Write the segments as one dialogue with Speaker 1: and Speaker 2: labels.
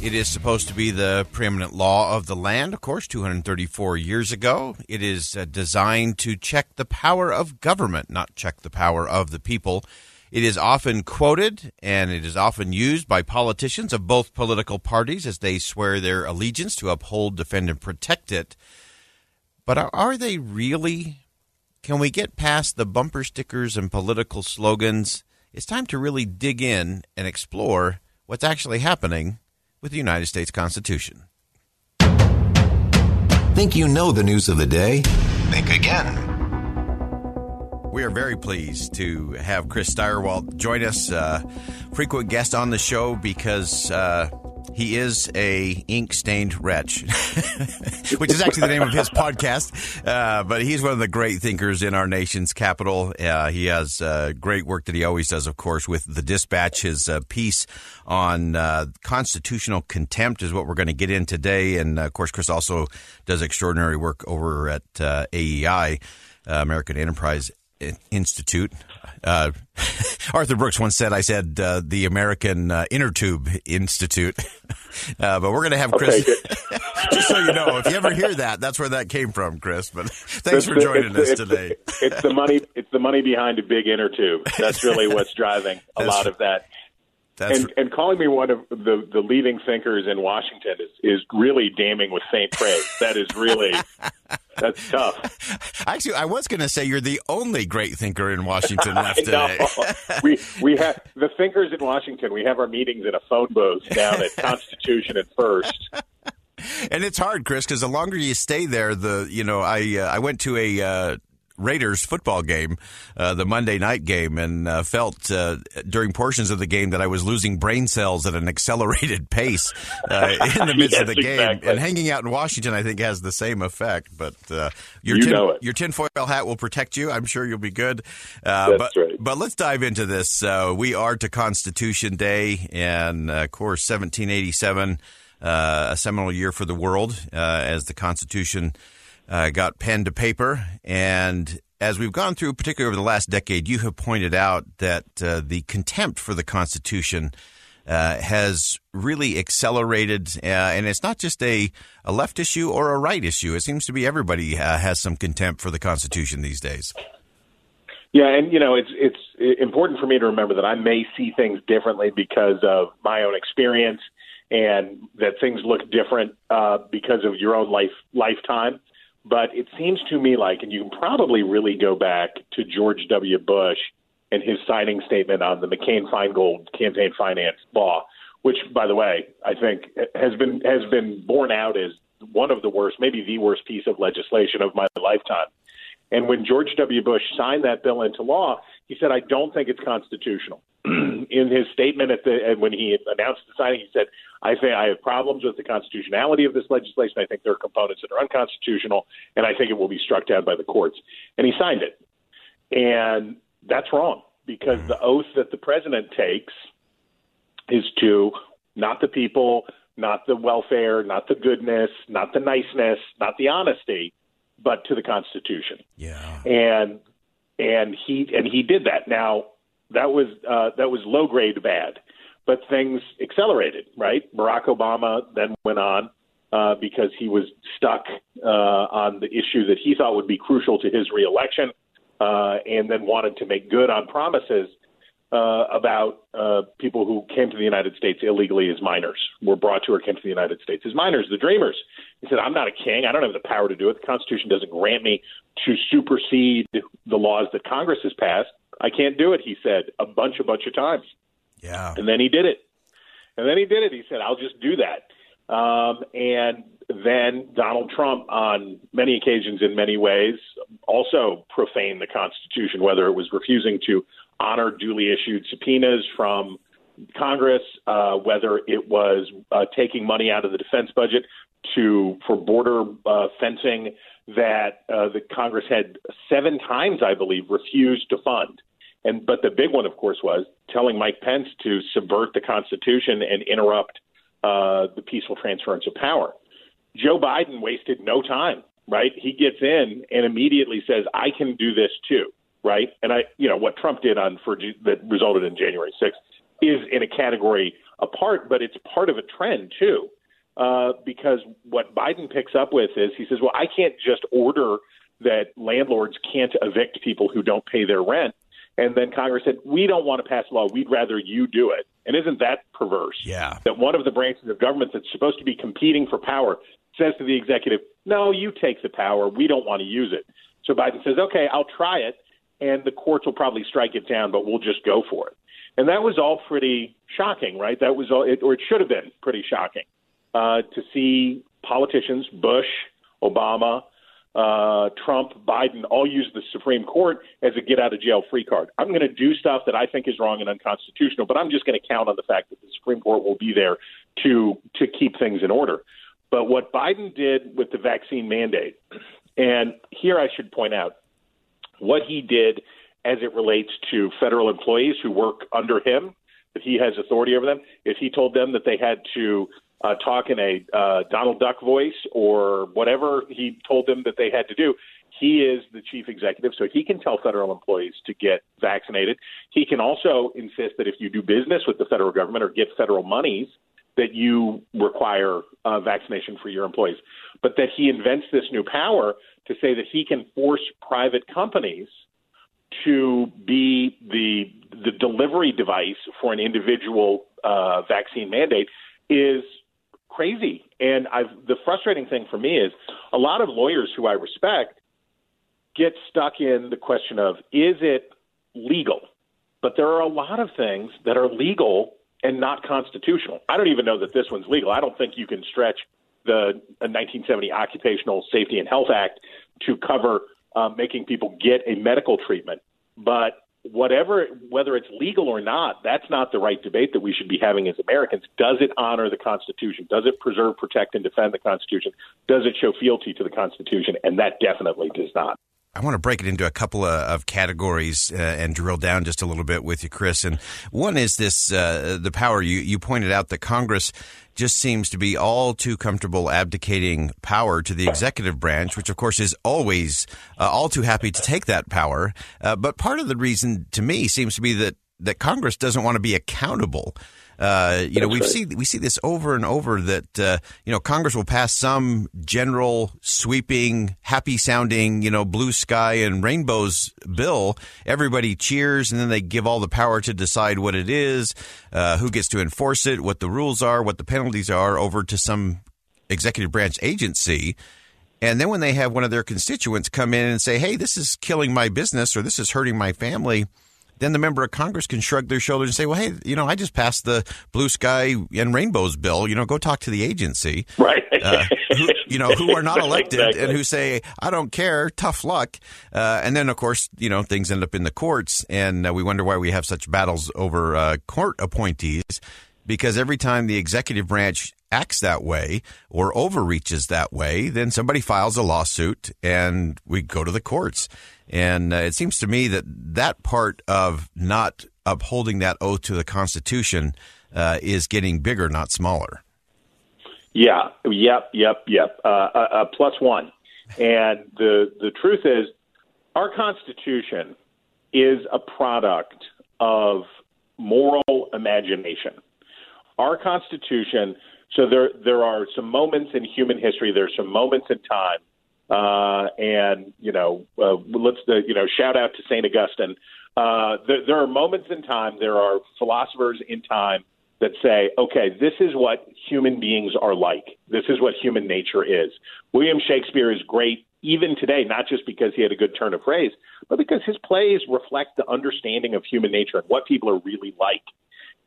Speaker 1: It is supposed to be the preeminent law of the land, of course, 234 years ago. It is uh, designed to check the power of government, not check the power of the people. It is often quoted and it is often used by politicians of both political parties as they swear their allegiance to uphold, defend, and protect it. But are, are they really? Can we get past the bumper stickers and political slogans? It's time to really dig in and explore what's actually happening with the United States Constitution.
Speaker 2: Think you know the news of the day?
Speaker 3: Think again.
Speaker 1: We are very pleased to have Chris Stirewalt join us, uh, frequent guest on the show because uh, he is a ink stained wretch, which is actually the name of his podcast. Uh, but he's one of the great thinkers in our nation's capital. Uh, he has uh, great work that he always does, of course, with the Dispatch. His uh, piece on uh, constitutional contempt is what we're going to get in today. And of course, Chris also does extraordinary work over at AEI, American Enterprise Institute. Uh, Arthur Brooks once said, I said, uh, the American uh, Inner Tube Institute. Uh, but we're going to have Chris. just so you know, if you ever hear that, that's where that came from, Chris. But thanks for joining
Speaker 4: it's,
Speaker 1: us
Speaker 4: it's,
Speaker 1: today.
Speaker 4: It's the money. It's the money behind a big inner tube. That's really what's driving a lot of that.
Speaker 1: That's
Speaker 4: and, and calling me one of the, the leading thinkers in Washington is, is really damning with faint praise. That is really that's tough.
Speaker 1: Actually, I was going to say you're the only great thinker in Washington left today.
Speaker 4: we we have the thinkers in Washington. We have our meetings in a phone booth down at Constitution and First.
Speaker 1: and it's hard, Chris, because the longer you stay there, the you know I uh, I went to a uh, Raiders football game, uh, the Monday night game, and uh, felt uh, during portions of the game that I was losing brain cells at an accelerated pace uh, in the midst
Speaker 4: yes,
Speaker 1: of the game.
Speaker 4: exactly.
Speaker 1: And hanging out in Washington, I think, has the same effect. But uh, your
Speaker 4: You
Speaker 1: tin, your tinfoil hat will protect you. I'm sure you'll be good. Uh,
Speaker 4: That's
Speaker 1: but,
Speaker 4: right.
Speaker 1: But let's dive into this. Uh, we are to Constitution Day, and uh, of course, 1787, uh, a seminal year for the world uh, as the Constitution uh, got pen to paper. And as we've gone through, particularly over the last decade, you have pointed out that uh, the contempt for the Constitution uh, has really accelerated. Uh, and it's not just a, a left issue or a right issue. It seems to be everybody uh, has some contempt for the Constitution these days.
Speaker 4: Yeah, and you know it's it's important for me to remember that I may see things differently because of my own experience, and that things look different uh, because of your own life lifetime. But it seems to me like, and you can probably really go back to George W. Bush and his signing statement on the McCain Feingold campaign finance law, which, by the way, I think has been has been borne out as one of the worst, maybe the worst piece of legislation of my lifetime. And when George W. Bush signed that bill into law, he said, "I don't think it's constitutional." In his statement at the and when he announced the signing, he said, "I think I have problems with the constitutionality of this legislation. I think there are components that are unconstitutional, and I think it will be struck down by the courts." And he signed it, and that's wrong because the oath that the president takes is to not the people, not the welfare, not the goodness, not the niceness, not the honesty, but to the Constitution.
Speaker 1: Yeah.
Speaker 4: And and he and he did that. Now that was uh, that was low grade bad, but things accelerated. Right? Barack Obama then went on uh, because he was stuck uh, on the issue that he thought would be crucial to his reelection, uh, and then wanted to make good on promises uh, about uh, people who came to the United States illegally as minors, were brought to or came to the United States as minors, the Dreamers. He said, I'm not a king. I don't have the power to do it. The Constitution doesn't grant me to supersede the laws that Congress has passed. I can't do it. He said a bunch, a bunch of times.
Speaker 1: Yeah.
Speaker 4: And then he did it. And then he did it. He said, I'll just do that. Um, and then Donald Trump, on many occasions, in many ways, also profaned the Constitution, whether it was refusing to honor duly issued subpoenas from Congress, uh, whether it was uh, taking money out of the defense budget to for border uh, fencing that uh, the Congress had seven times, I believe, refused to fund. And but the big one, of course, was telling Mike Pence to subvert the Constitution and interrupt uh, the peaceful transference of power. Joe Biden wasted no time. Right, he gets in and immediately says, "I can do this too." Right, and I, you know, what Trump did on for that resulted in January 6th is in a category apart, but it's part of a trend too. Uh, because what Biden picks up with is he says, well, I can't just order that landlords can't evict people who don't pay their rent. And then Congress said, we don't want to pass a law. We'd rather you do it. And isn't that perverse?
Speaker 1: Yeah.
Speaker 4: That one of the branches of government that's supposed to be competing for power says to the executive, no, you take the power. We don't want to use it. So Biden says, okay, I'll try it. And the courts will probably strike it down, but we'll just go for it. And that was all pretty shocking, right? That was all, it, or it should have been pretty shocking uh, to see politicians, Bush, Obama, uh, Trump, Biden, all use the Supreme Court as a get out of jail free card. I'm going to do stuff that I think is wrong and unconstitutional, but I'm just going to count on the fact that the Supreme Court will be there to to keep things in order. But what Biden did with the vaccine mandate, and here I should point out what he did as it relates to federal employees who work under him, that he has authority over them, if he told them that they had to uh, talk in a uh, Donald Duck voice or whatever he told them that they had to do. He is the chief executive, so he can tell federal employees to get vaccinated. He can also insist that if you do business with the federal government or get federal monies, that you require uh, vaccination for your employees. But that he invents this new power to say that he can force private companies to be the the delivery device for an individual uh, vaccine mandate is crazy. And I've, the frustrating thing for me is a lot of lawyers who I respect get stuck in the question of is it legal? But there are a lot of things that are legal and not constitutional. I don't even know that this one's legal. I don't think you can stretch the 1970 Occupational Safety and Health Act to cover uh, making people get a medical treatment. But whatever, whether it's legal or not, that's not the right debate that we should be having as Americans. Does it honor the Constitution? Does it preserve, protect, and defend the Constitution? Does it show fealty to the Constitution? And that definitely does not.
Speaker 1: I want to break it into a couple of, of categories uh, and drill down just a little bit with you, Chris. And one is this: uh, the power. You you pointed out that Congress just seems to be all too comfortable abdicating power to the executive branch, which of course is always uh, all too happy to take that power. Uh, but part of the reason, to me, seems to be that that Congress doesn't want to be accountable. Uh, you know, we see we see this over and over that uh, you know Congress will pass some general, sweeping, happy sounding, you know, blue sky and rainbows bill. Everybody cheers, and then they give all the power to decide what it is, uh, who gets to enforce it, what the rules are, what the penalties are, over to some executive branch agency. And then when they have one of their constituents come in and say, "Hey, this is killing my business," or "This is hurting my family," then the member of Congress can shrug their shoulders and say, well, hey, you know, I just passed the blue sky and rainbows bill. You know, go talk to the agency.
Speaker 4: Right.
Speaker 1: Uh, who, you know, who are not elected
Speaker 4: exactly.
Speaker 1: and who say, I don't care, tough luck. Uh, and then, of course, you know, things end up in the courts. And uh, we wonder why we have such battles over uh, court appointees because every time the executive branch acts that way or overreaches that way, then somebody files a lawsuit and we go to the courts. And uh, it seems to me that that part of not upholding that oath to the Constitution uh, is getting bigger, not smaller.
Speaker 4: Yeah, yep, yep, yep. Uh, uh, plus one. And the the truth is, our Constitution is a product of moral imagination. Our Constitution. So there there are some moments in human history. There's some moments in time uh, and you know, uh, let's uh, you know, shout out to Saint Augustine. Uh, there, there are moments in time. There are philosophers in time that say, okay, this is what human beings are like. This is what human nature is. William Shakespeare is great even today, not just because he had a good turn of phrase, but because his plays reflect the understanding of human nature and what people are really like.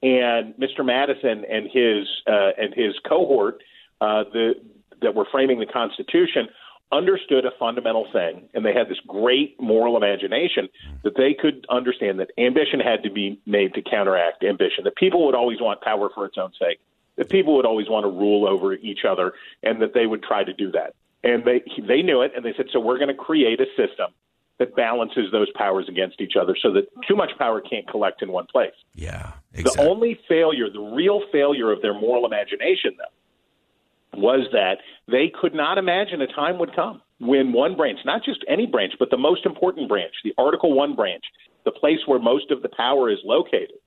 Speaker 4: And Mr. Madison and his uh, and his cohort, uh, the that were framing the Constitution, understood a fundamental thing, and they had this great moral imagination that they could understand that ambition had to be made to counteract ambition. That people would always want power for its own sake. That people would always want to rule over each other, and that they would try to do that and they they knew it, and they said, so we're going to create a system that balances those powers against each other, so that too much power can't collect in one place.
Speaker 1: Yeah, exactly.
Speaker 4: The only failure, the real failure of their moral imagination, though, was that they could not imagine a time would come when one branch, not just any branch, but the most important branch, the Article One branch, the place where most of the power is located,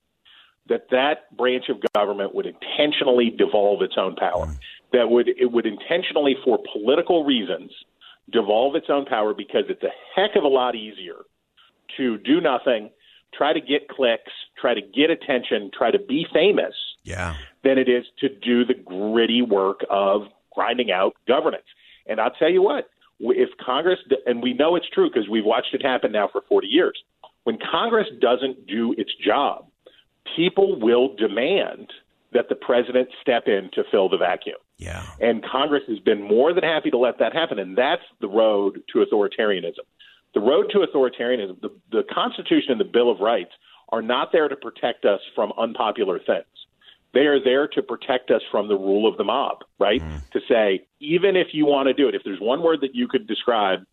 Speaker 4: that that branch of government would intentionally devolve its own power. Mm that would it would intentionally, for political reasons, devolve its own power because it's a heck of a lot easier to do nothing, try to get clicks, try to get attention, try to be famous,
Speaker 1: yeah.
Speaker 4: than it is to do the gritty work of grinding out governance. And I'll tell you what, if Congress, and we know it's true because we've watched it happen now for 40 years, when Congress doesn't do its job, people will demand that the president step in to fill the vacuum.
Speaker 1: Yeah.
Speaker 4: And Congress has been more than happy to let that happen. And that's the road to authoritarianism. The road to authoritarianism, the, the Constitution and the Bill of Rights are not there to protect us from unpopular things. They are there to protect us from the rule of the mob, right? Mm. To say, even if you want to do it, if there's one word that you could describe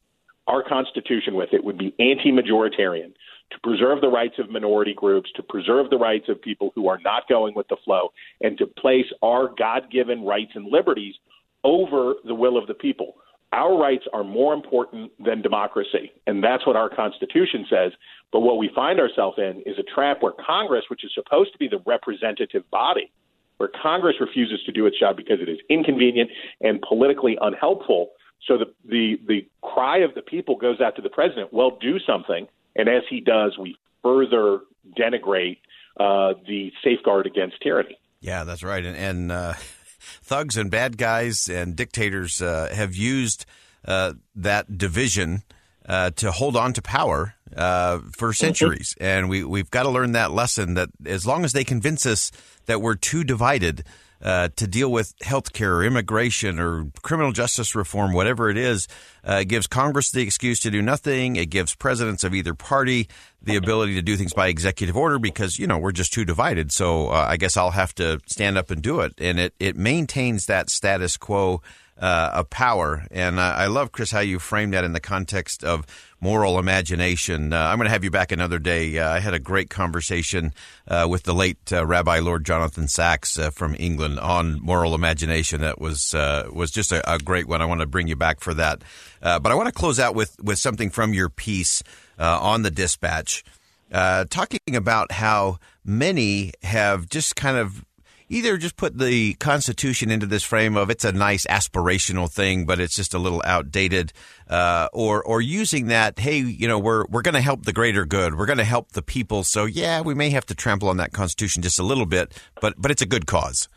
Speaker 4: our Constitution with, it would be anti majoritarian to preserve the rights of minority groups, to preserve the rights of people who are not going with the flow, and to place our God given rights and liberties over the will of the people. Our rights are more important than democracy, and that's what our Constitution says. But what we find ourselves in is a trap where Congress, which is supposed to be the representative body, where Congress refuses to do its job because it is inconvenient and politically unhelpful. So the, the, the cry of the people goes out to the president, well, do something. And as he does, we further denigrate uh, the safeguard against tyranny.
Speaker 1: Yeah, that's right. And, and uh, thugs and bad guys and dictators uh, have used uh, that division uh, to hold on to power uh, for mm-hmm. centuries. And we, we've got to learn that lesson that as long as they convince us that we're too divided, uh, to deal with health care or immigration or criminal justice reform, whatever it is. Uh, gives Congress the excuse to do nothing. It gives presidents of either party the ability to do things by executive order because, you know, we're just too divided. So uh, I guess I'll have to stand up and do it. And it, it maintains that status quo uh, of power. And uh, I love, Chris, how you framed that in the context of moral imagination. Uh, I'm going to have you back another day. Uh, I had a great conversation uh, with the late uh, Rabbi Lord Jonathan Sacks from England on moral imagination. That was was just a, a, great one. I want to bring you back for that. but I want to close out with with something from your piece on the dispatch. talking about how many have just kind of either just put the Constitution into this frame of it's a nice aspirational thing, but it's just a little outdated, uh, or or using that, hey, you know, we're we're going to help the greater good, we're going to help the people, so yeah, we may have to trample on that Constitution just a little bit, but but it's a good cause.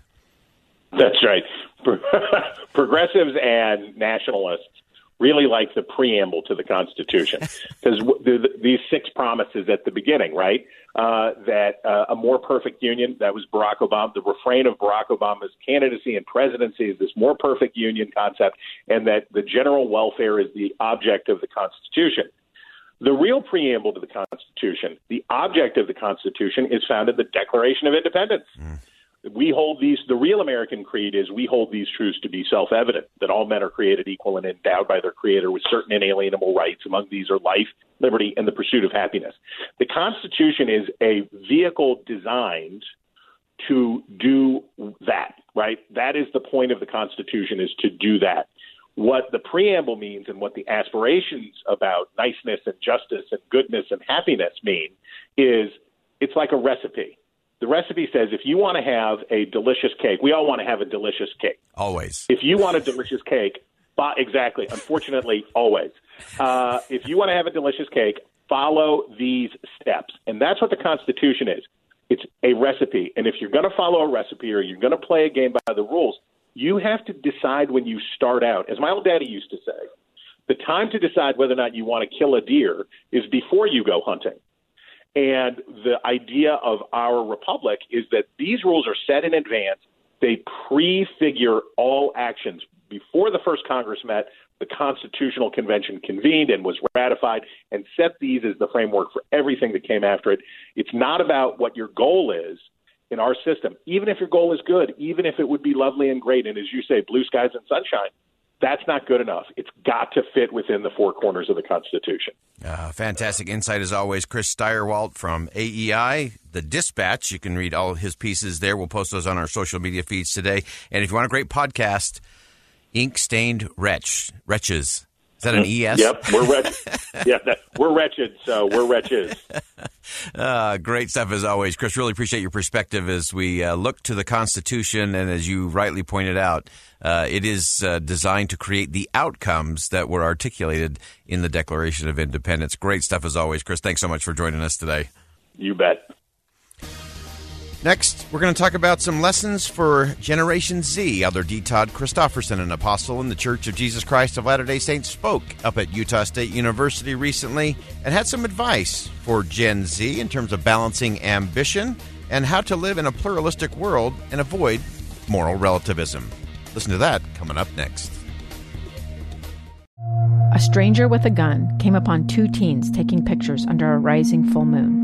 Speaker 4: That's right. Progressives and nationalists really like the preamble to the Constitution because the, these six promises at the beginning, right? Uh, that uh, a more perfect union, that was Barack Obama. The refrain of Barack Obama's candidacy and presidency is this more perfect union concept, and that the general welfare is the object of the Constitution. The real preamble to the Constitution, the object of the Constitution, is found in the Declaration of Independence. Mm we hold these the real american creed is we hold these truths to be self-evident that all men are created equal and endowed by their creator with certain inalienable rights. Among these are life liberty and the pursuit of happiness. The constitution is a vehicle designed to do that right? That is the point of the constitution is to do that. What the preamble means and what the aspirations about niceness and justice and goodness and happiness mean is it's like a recipe the recipe says if you want to have a delicious cake, we all want to have a delicious cake.
Speaker 1: Always.
Speaker 4: If you want a delicious cake, but exactly. Unfortunately, always. Uh, if you want to have a delicious cake, follow these steps, and that's what the Constitution is. It's a recipe, and if you're going to follow a recipe or you're going to play a game by the rules, you have to decide when you start out. As my old daddy used to say, The time to decide whether or not you want to kill a deer is before you go hunting. And the idea of our republic is that these rules are set in advance. They prefigure all actions. Before the first Congress met, the Constitutional Convention convened and was ratified and set these as the framework for everything that came after it. It's not about what your goal is in our system. Even if your goal is good, even if it would be lovely and great, and as you say, blue skies and sunshine, that's not good enough. It's got to fit within the four corners of the Constitution.
Speaker 1: Uh, fantastic insight as always. Chris Stirewalt from AEI, The Dispatch. You can read all his pieces there. We'll post those on our social media feeds today. And if you want a great podcast, Ink Stained Wretch, Wretches. Is that an ES?
Speaker 4: Yep, we're wretched. yeah, that, we're wretched, so we're wretches.
Speaker 1: Uh, great stuff as always, Chris. Really appreciate your perspective as we uh, look to the Constitution, and as you rightly pointed out, uh, it is uh, designed to create the outcomes that were articulated in the Declaration of Independence. Great stuff as always, Chris. Thanks so much for joining us today.
Speaker 4: You bet.
Speaker 1: Next, we're going to talk about some lessons for Generation Z. Elder D. Todd Christofferson, an apostle in the Church of Jesus Christ of Latter day Saints, spoke up at Utah State University recently and had some advice for Gen Z in terms of balancing ambition and how to live in a pluralistic world and avoid moral relativism. Listen to that coming up next.
Speaker 5: A stranger with a gun came upon two teens taking pictures under a rising full moon.